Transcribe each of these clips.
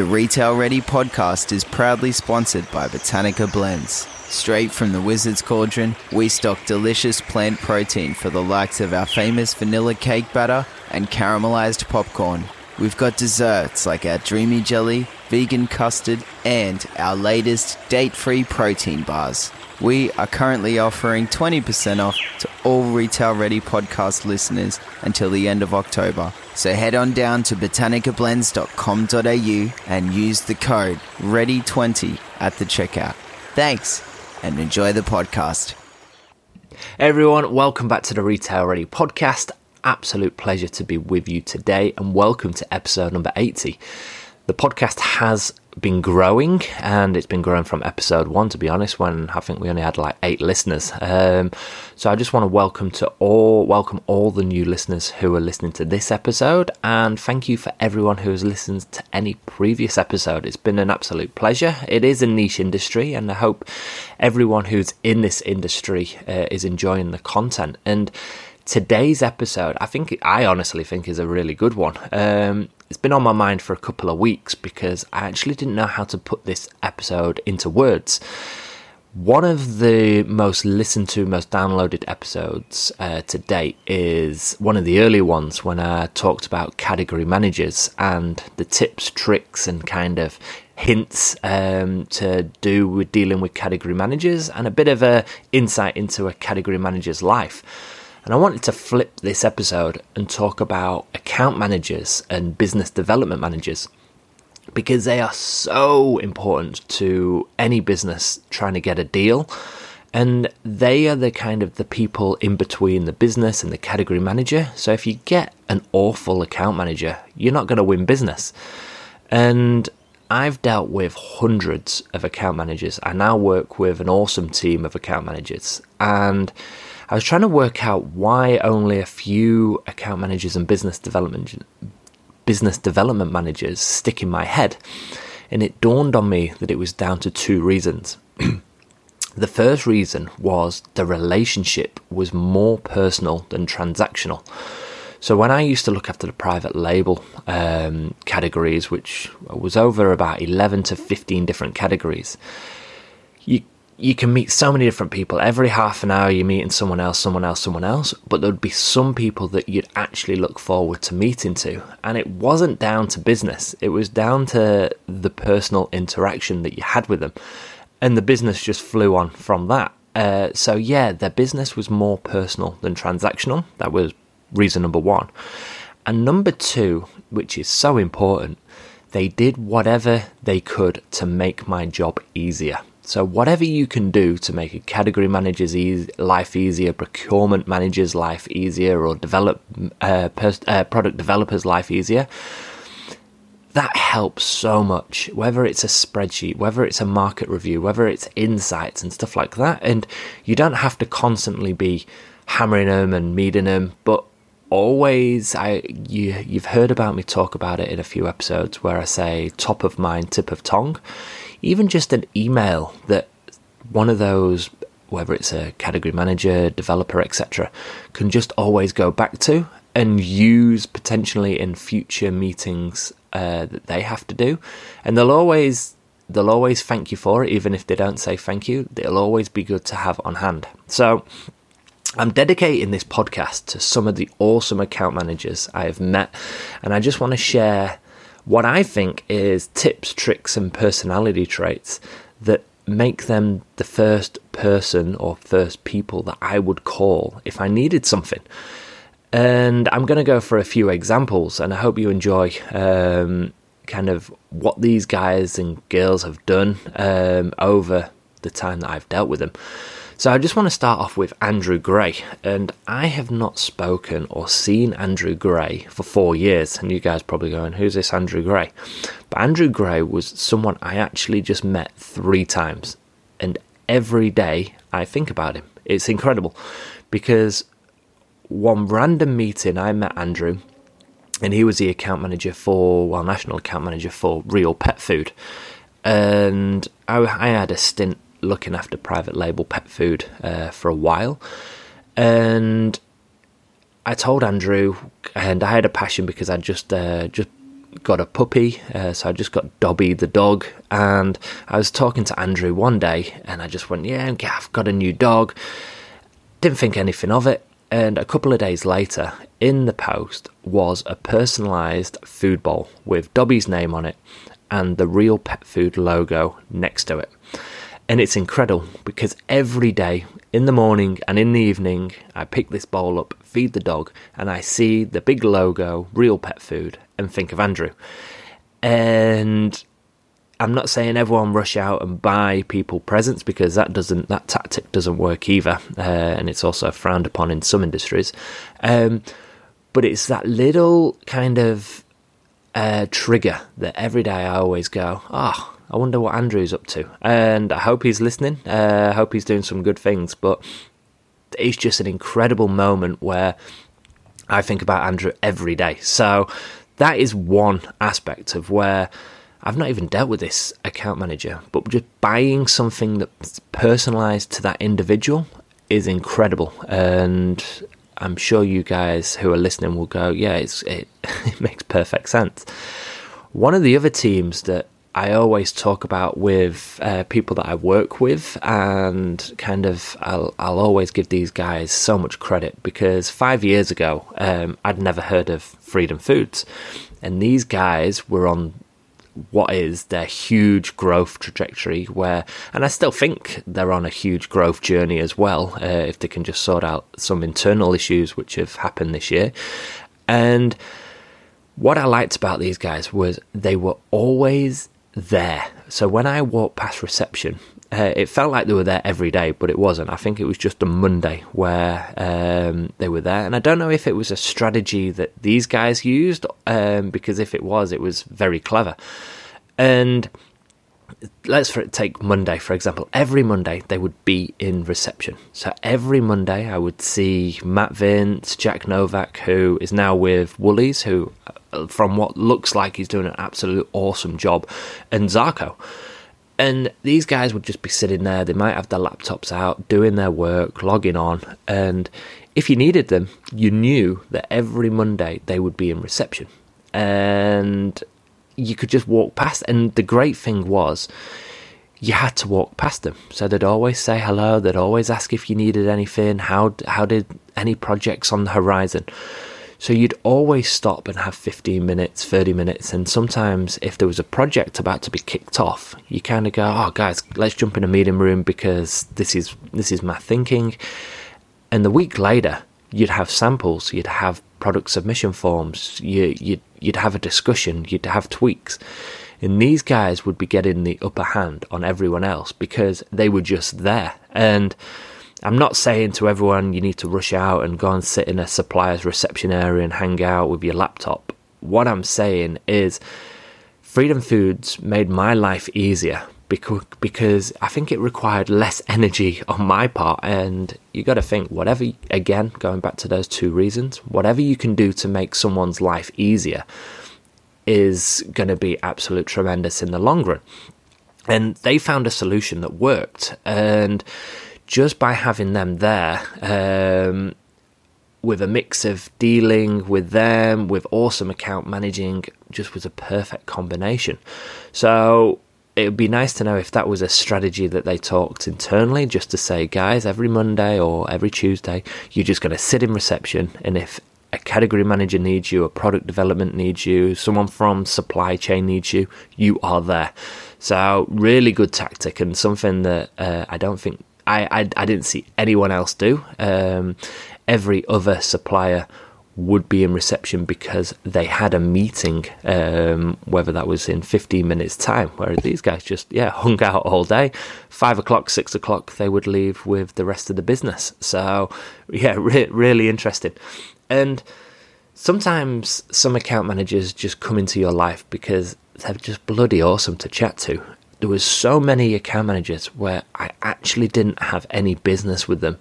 The Retail Ready podcast is proudly sponsored by Botanica Blends. Straight from the Wizard's Cauldron, we stock delicious plant protein for the likes of our famous vanilla cake batter and caramelized popcorn. We've got desserts like our Dreamy Jelly, vegan custard, and our latest date free protein bars. We are currently offering 20% off to all Retail Ready podcast listeners until the end of October. So head on down to botanicablends.com.au and use the code READY20 at the checkout. Thanks and enjoy the podcast. Everyone, welcome back to the Retail Ready podcast. Absolute pleasure to be with you today and welcome to episode number 80. The podcast has been growing and it's been growing from episode one to be honest when i think we only had like eight listeners. Um, so i just want to welcome to all welcome all the new listeners who are listening to this episode and thank you for everyone who has listened to any previous episode. It's been an absolute pleasure. It is a niche industry and i hope everyone who's in this industry uh, is enjoying the content. And today's episode i think i honestly think is a really good one. Um, it's been on my mind for a couple of weeks because I actually didn't know how to put this episode into words. One of the most listened to, most downloaded episodes uh, to date is one of the early ones when I talked about category managers and the tips, tricks, and kind of hints um, to do with dealing with category managers and a bit of a insight into a category manager's life. And I wanted to flip this episode and talk about account managers and business development managers because they are so important to any business trying to get a deal. And they are the kind of the people in between the business and the category manager. So if you get an awful account manager, you're not going to win business. And I've dealt with hundreds of account managers. I now work with an awesome team of account managers. And I was trying to work out why only a few account managers and business development business development managers stick in my head. And it dawned on me that it was down to two reasons. the first reason was the relationship was more personal than transactional. So when I used to look after the private label um, categories, which was over about 11 to 15 different categories, you you can meet so many different people. Every half an hour, you're meeting someone else, someone else, someone else. But there'd be some people that you'd actually look forward to meeting to. And it wasn't down to business, it was down to the personal interaction that you had with them. And the business just flew on from that. Uh, so, yeah, their business was more personal than transactional. That was reason number one. And number two, which is so important, they did whatever they could to make my job easier. So, whatever you can do to make a category manager's e- life easier, procurement manager's life easier, or develop uh, pers- uh, product developers' life easier, that helps so much. Whether it's a spreadsheet, whether it's a market review, whether it's insights and stuff like that, and you don't have to constantly be hammering them and meeting them, but always I you you've heard about me talk about it in a few episodes where I say top of mind, tip of tongue even just an email that one of those whether it's a category manager, developer, etc., can just always go back to and use potentially in future meetings uh, that they have to do, and they'll always they'll always thank you for it, even if they don't say thank you. It'll always be good to have on hand. So. I'm dedicating this podcast to some of the awesome account managers I have met, and I just want to share what I think is tips, tricks, and personality traits that make them the first person or first people that I would call if I needed something. And I'm going to go for a few examples, and I hope you enjoy um, kind of what these guys and girls have done um, over the time that I've dealt with them. So I just want to start off with Andrew Gray, and I have not spoken or seen Andrew Gray for four years. And you guys probably going, "Who's this Andrew Gray?" But Andrew Gray was someone I actually just met three times, and every day I think about him. It's incredible because one random meeting I met Andrew, and he was the account manager for, well, national account manager for Real Pet Food, and I, I had a stint looking after private label pet food uh, for a while, and I told Andrew, and I had a passion because I just uh, just got a puppy, uh, so I just got Dobby the dog, and I was talking to Andrew one day, and I just went, "Yeah, I've got a new dog." Didn't think anything of it, and a couple of days later, in the post was a personalised food bowl with Dobby's name on it and the real pet food logo next to it. And it's incredible because every day, in the morning and in the evening, I pick this bowl up, feed the dog, and I see the big logo, real pet food, and think of Andrew. And I'm not saying everyone rush out and buy people presents because that doesn't that tactic doesn't work either, uh, and it's also frowned upon in some industries. Um, but it's that little kind of uh, trigger that every day I always go, oh, I wonder what Andrew's up to. And I hope he's listening. Uh, I hope he's doing some good things. But it's just an incredible moment where I think about Andrew every day. So that is one aspect of where I've not even dealt with this account manager, but just buying something that's personalized to that individual is incredible. And I'm sure you guys who are listening will go, yeah, it, it makes perfect sense. One of the other teams that I always talk about with uh, people that I work with, and kind of I'll, I'll always give these guys so much credit because five years ago um, I'd never heard of Freedom Foods, and these guys were on what is their huge growth trajectory where and i still think they're on a huge growth journey as well uh, if they can just sort out some internal issues which have happened this year. And what i liked about these guys was they were always there so when i walked past reception uh, it felt like they were there every day, but it wasn't. I think it was just a Monday where um, they were there, and I don't know if it was a strategy that these guys used, um, because if it was, it was very clever. And let's for, take Monday for example. Every Monday they would be in reception. So every Monday I would see Matt Vince, Jack Novak, who is now with Woolies, who, uh, from what looks like, he's doing an absolute awesome job, and Zarko. And these guys would just be sitting there. They might have their laptops out, doing their work, logging on. And if you needed them, you knew that every Monday they would be in reception. And you could just walk past. And the great thing was, you had to walk past them. So they'd always say hello. They'd always ask if you needed anything. How how did any projects on the horizon? So you'd always stop and have 15 minutes, 30 minutes, and sometimes if there was a project about to be kicked off, you kind of go, "Oh, guys, let's jump in a meeting room because this is this is my thinking." And the week later, you'd have samples, you'd have product submission forms, you, you'd you'd have a discussion, you'd have tweaks. And these guys would be getting the upper hand on everyone else because they were just there. And I'm not saying to everyone you need to rush out and go and sit in a supplier's reception area and hang out with your laptop. What I'm saying is, Freedom Foods made my life easier because because I think it required less energy on my part. And you got to think, whatever, again, going back to those two reasons, whatever you can do to make someone's life easier is going to be absolute tremendous in the long run. And they found a solution that worked. And just by having them there, um, with a mix of dealing with them, with awesome account managing, just was a perfect combination. So it would be nice to know if that was a strategy that they talked internally, just to say, guys, every Monday or every Tuesday, you're just going to sit in reception, and if a category manager needs you, a product development needs you, someone from supply chain needs you, you are there. So, really good tactic and something that uh, I don't think I, I, I didn't see anyone else do. Um, every other supplier would be in reception because they had a meeting, um, whether that was in 15 minutes' time, whereas these guys just, yeah, hung out all day. Five o'clock, six o'clock, they would leave with the rest of the business. So, yeah, re- really interesting. And sometimes some account managers just come into your life because they're just bloody awesome to chat to there was so many account managers where I actually didn't have any business with them,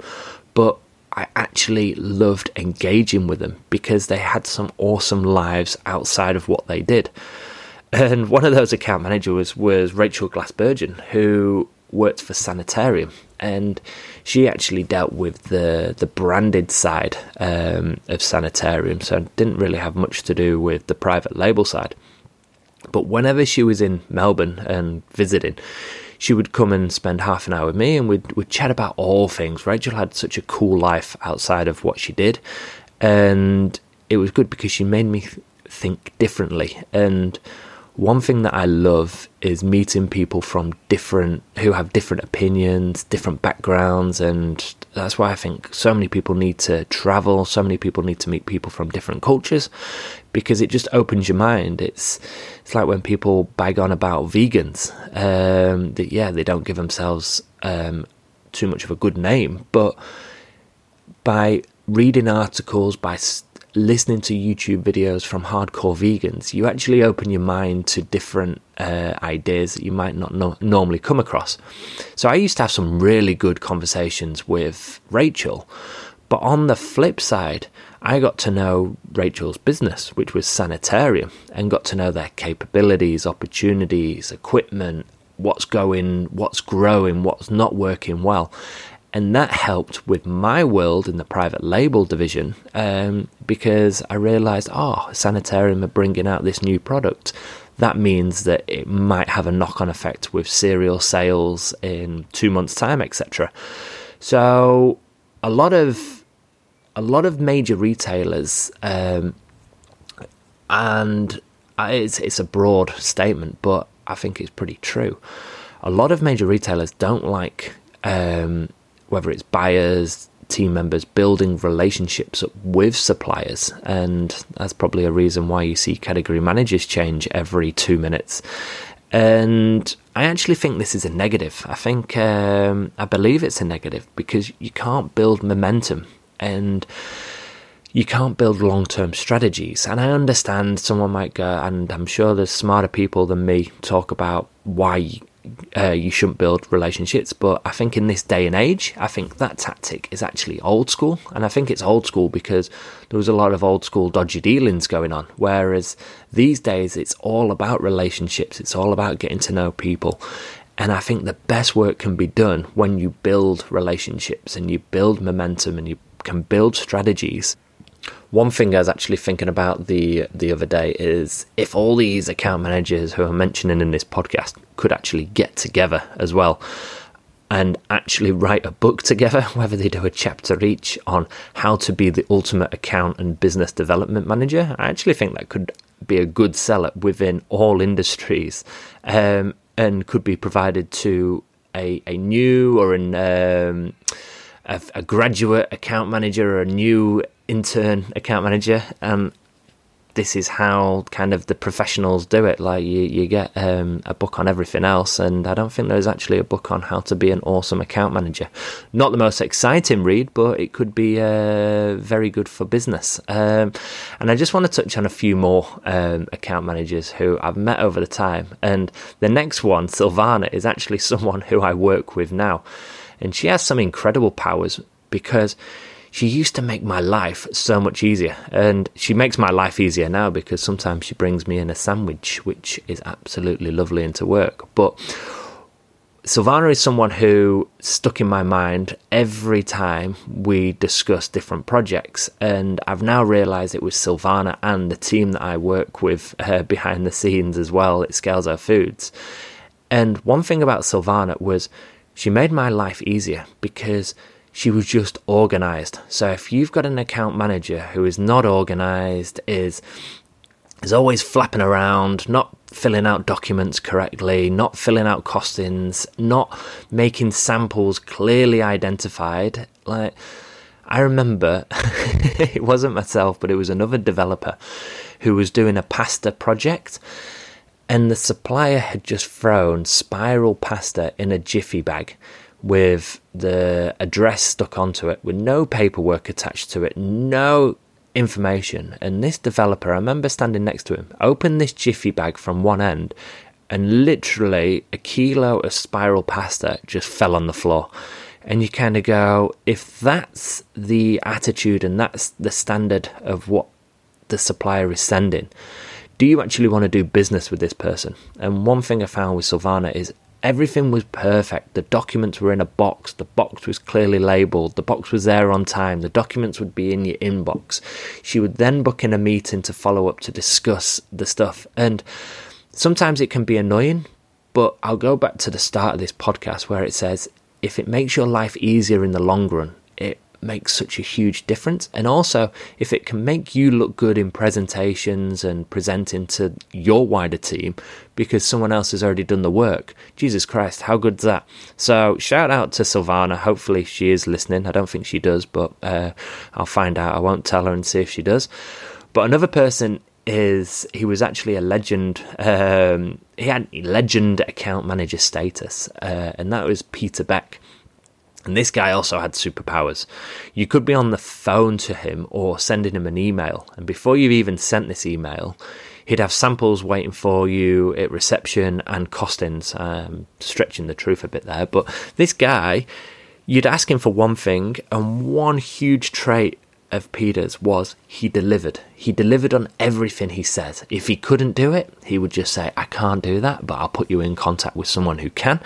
but I actually loved engaging with them because they had some awesome lives outside of what they did. And one of those account managers was, was Rachel Glassbergen, who worked for Sanitarium, and she actually dealt with the the branded side um, of Sanitarium, so didn't really have much to do with the private label side. But whenever she was in Melbourne and visiting, she would come and spend half an hour with me and we'd, we'd chat about all things. Rachel had such a cool life outside of what she did. And it was good because she made me th- think differently. And one thing that I love is meeting people from different who have different opinions, different backgrounds, and that's why I think so many people need to travel. So many people need to meet people from different cultures because it just opens your mind. It's it's like when people bag on about vegans. Um, that yeah, they don't give themselves um, too much of a good name, but by reading articles, by st- listening to YouTube videos from hardcore vegans, you actually open your mind to different uh, ideas that you might not no- normally come across. So I used to have some really good conversations with Rachel, but on the flip side, I got to know Rachel's business, which was Sanitarium, and got to know their capabilities, opportunities, equipment, what's going, what's growing, what's not working well and that helped with my world in the private label division um, because I realized, oh, Sanitarium are bringing out this new product. That means that it might have a knock on effect with cereal sales in two months' time, etc. So, a lot of a lot of major retailers, um, and it's it's a broad statement, but I think it's pretty true. A lot of major retailers don't like um, whether it's buyers, team members, building relationships with suppliers. And that's probably a reason why you see category managers change every two minutes. And I actually think this is a negative. I think, um, I believe it's a negative because you can't build momentum and you can't build long term strategies. And I understand someone might go, and I'm sure there's smarter people than me talk about why uh, you shouldn't build relationships. But I think in this day and age, I think that tactic is actually old school. And I think it's old school because there was a lot of old school dodgy dealings going on. Whereas these days, it's all about relationships, it's all about getting to know people. And I think the best work can be done when you build relationships and you build momentum and you can build strategies one thing I was actually thinking about the the other day is if all these account managers who I'm mentioning in this podcast could actually get together as well and actually write a book together, whether they do a chapter each on how to be the ultimate account and business development manager, I actually think that could be a good seller within all industries um, and could be provided to a, a new or an um, a, a, graduate account manager or a new intern account manager, and this is how kind of the professionals do it. Like you, you get um, a book on everything else, and I don't think there's actually a book on how to be an awesome account manager. Not the most exciting read, but it could be uh, very good for business. Um, and I just want to touch on a few more um, account managers who I've met over the time. And the next one, Silvana, is actually someone who I work with now, and she has some incredible powers because she used to make my life so much easier. And she makes my life easier now because sometimes she brings me in a sandwich, which is absolutely lovely into work. But Silvana is someone who stuck in my mind every time we discuss different projects. And I've now realized it was Silvana and the team that I work with uh, behind the scenes as well at Scalzo Foods. And one thing about Silvana was she made my life easier because she was just organized. So if you've got an account manager who is not organized, is is always flapping around, not filling out documents correctly, not filling out costings, not making samples clearly identified, like I remember it wasn't myself, but it was another developer who was doing a pasta project and the supplier had just thrown spiral pasta in a jiffy bag with the address stuck onto it with no paperwork attached to it, no information. And this developer, I remember standing next to him, opened this jiffy bag from one end and literally a kilo of spiral pasta just fell on the floor. And you kind of go, if that's the attitude and that's the standard of what the supplier is sending, do you actually want to do business with this person? And one thing I found with Silvana is Everything was perfect. The documents were in a box. The box was clearly labeled. The box was there on time. The documents would be in your inbox. She would then book in a meeting to follow up to discuss the stuff. And sometimes it can be annoying, but I'll go back to the start of this podcast where it says if it makes your life easier in the long run, makes such a huge difference. And also, if it can make you look good in presentations and presenting to your wider team because someone else has already done the work, Jesus Christ, how good's that? So, shout out to Silvana. Hopefully, she is listening. I don't think she does, but uh, I'll find out. I won't tell her and see if she does. But another person is he was actually a legend. Um, he had legend account manager status, uh, and that was Peter Beck. And this guy also had superpowers. You could be on the phone to him or sending him an email, and before you've even sent this email, he'd have samples waiting for you at reception and costings. Um, stretching the truth a bit there, but this guy, you'd ask him for one thing, and one huge trait of Peter's was he delivered. He delivered on everything he said. If he couldn't do it, he would just say, I can't do that, but I'll put you in contact with someone who can.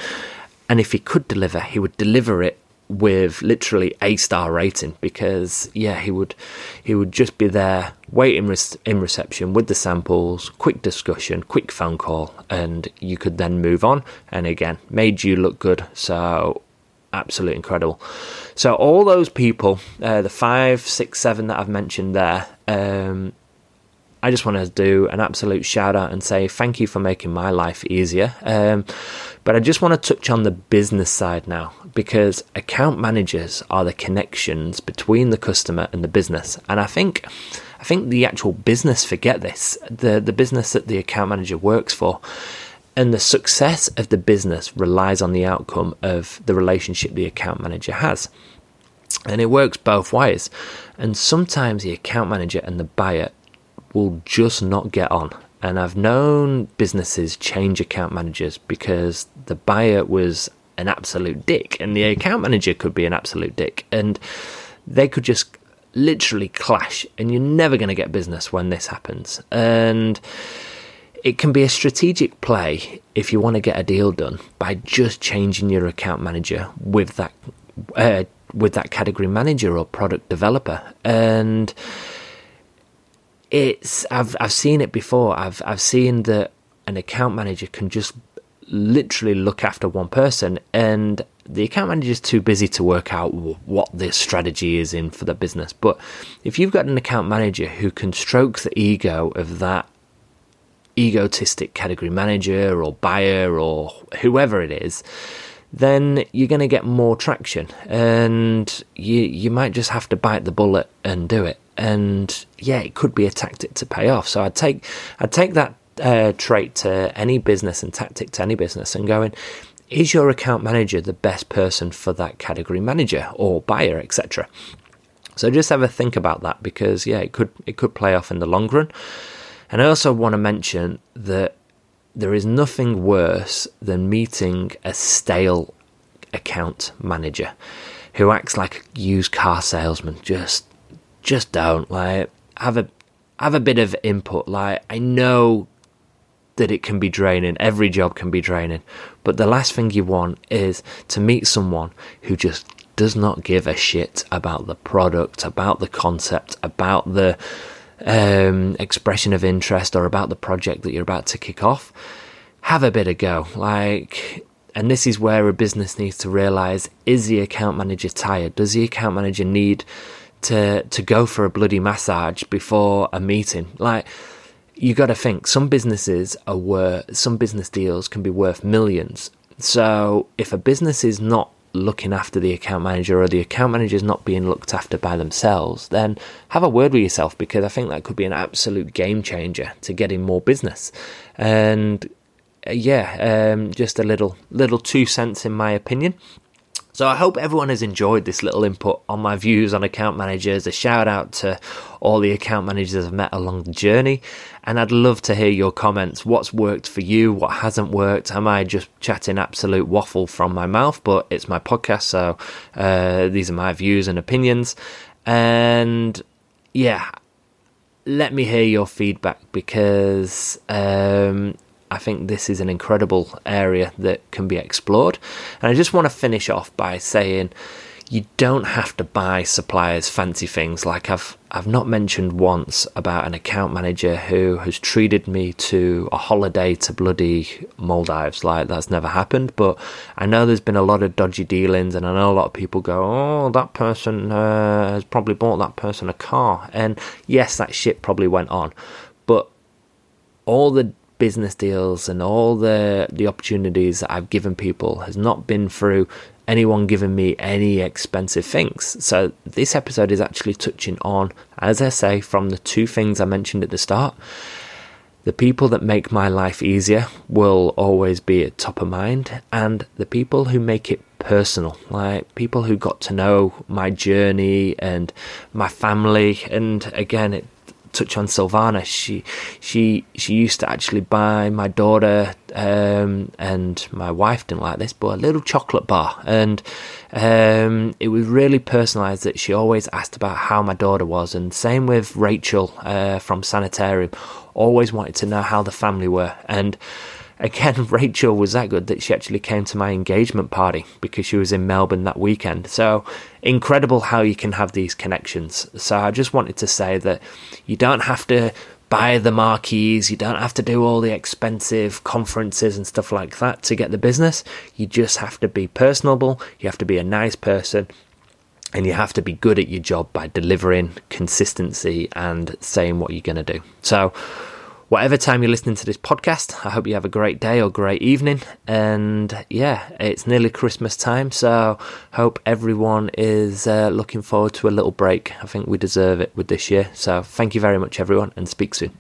And if he could deliver, he would deliver it with literally a star rating because yeah he would he would just be there waiting in reception with the samples quick discussion quick phone call and you could then move on and again made you look good so absolutely incredible. So all those people, uh, the five, six, seven that I've mentioned there, um, I just want to do an absolute shout out and say thank you for making my life easier. Um, but I just want to touch on the business side now because account managers are the connections between the customer and the business, and I think. I think the actual business forget this. The the business that the account manager works for and the success of the business relies on the outcome of the relationship the account manager has. And it works both ways. And sometimes the account manager and the buyer will just not get on. And I've known businesses change account managers because the buyer was an absolute dick and the account manager could be an absolute dick. And they could just literally clash. And you're never going to get business when this happens. And it can be a strategic play if you want to get a deal done by just changing your account manager with that uh, with that category manager or product developer and it's I've I've seen it before. I've I've seen that an account manager can just literally look after one person and the account manager is too busy to work out what the strategy is in for the business. But if you've got an account manager who can stroke the ego of that egotistic category manager or buyer or whoever it is, then you're going to get more traction and you you might just have to bite the bullet and do it. And yeah, it could be a tactic to pay off. So I'd take I'd take that uh, trait to any business and tactic to any business and going, is your account manager the best person for that category manager or buyer, etc. So just have a think about that because yeah, it could it could play off in the long run. And I also want to mention that there is nothing worse than meeting a stale account manager who acts like a used car salesman. Just, just don't like have a have a bit of input. Like I know that it can be draining. Every job can be draining, but the last thing you want is to meet someone who just does not give a shit about the product, about the concept, about the um, expression of interest or about the project that you're about to kick off, have a bit of go. Like, and this is where a business needs to realize: is the account manager tired? Does the account manager need to to go for a bloody massage before a meeting? Like, you got to think some businesses are worth some business deals can be worth millions. So if a business is not looking after the account manager or the account manager is not being looked after by themselves, then have a word with yourself because I think that could be an absolute game changer to getting more business. And uh, yeah, um, just a little little two cents in my opinion. So I hope everyone has enjoyed this little input on my views on account managers. A shout out to all the account managers I've met along the journey. And I'd love to hear your comments. What's worked for you? What hasn't worked? Am I just chatting absolute waffle from my mouth? But it's my podcast, so uh, these are my views and opinions. And yeah, let me hear your feedback because um, I think this is an incredible area that can be explored. And I just want to finish off by saying, you don't have to buy suppliers fancy things. Like I've I've not mentioned once about an account manager who has treated me to a holiday to bloody Maldives. Like that's never happened. But I know there's been a lot of dodgy dealings, and I know a lot of people go, "Oh, that person uh, has probably bought that person a car." And yes, that shit probably went on, but all the business deals and all the the opportunities that I've given people has not been through anyone giving me any expensive things. So this episode is actually touching on, as I say, from the two things I mentioned at the start. The people that make my life easier will always be at top of mind, and the people who make it personal, like people who got to know my journey and my family. And again, it touch on Silvana. She she she used to actually buy my daughter um, and my wife didn't like this, but a little chocolate bar, and um, it was really personalised. That she always asked about how my daughter was, and same with Rachel uh, from Sanitarium. Always wanted to know how the family were, and again, Rachel was that good that she actually came to my engagement party because she was in Melbourne that weekend. So incredible how you can have these connections. So I just wanted to say that you don't have to buy the marquees, you don't have to do all the expensive conferences and stuff like that to get the business. You just have to be personable, you have to be a nice person. And you have to be good at your job by delivering consistency and saying what you're going to do. So, whatever time you're listening to this podcast, I hope you have a great day or great evening. And yeah, it's nearly Christmas time, so hope everyone is uh, looking forward to a little break. I think we deserve it with this year. So thank you very much, everyone, and speak soon.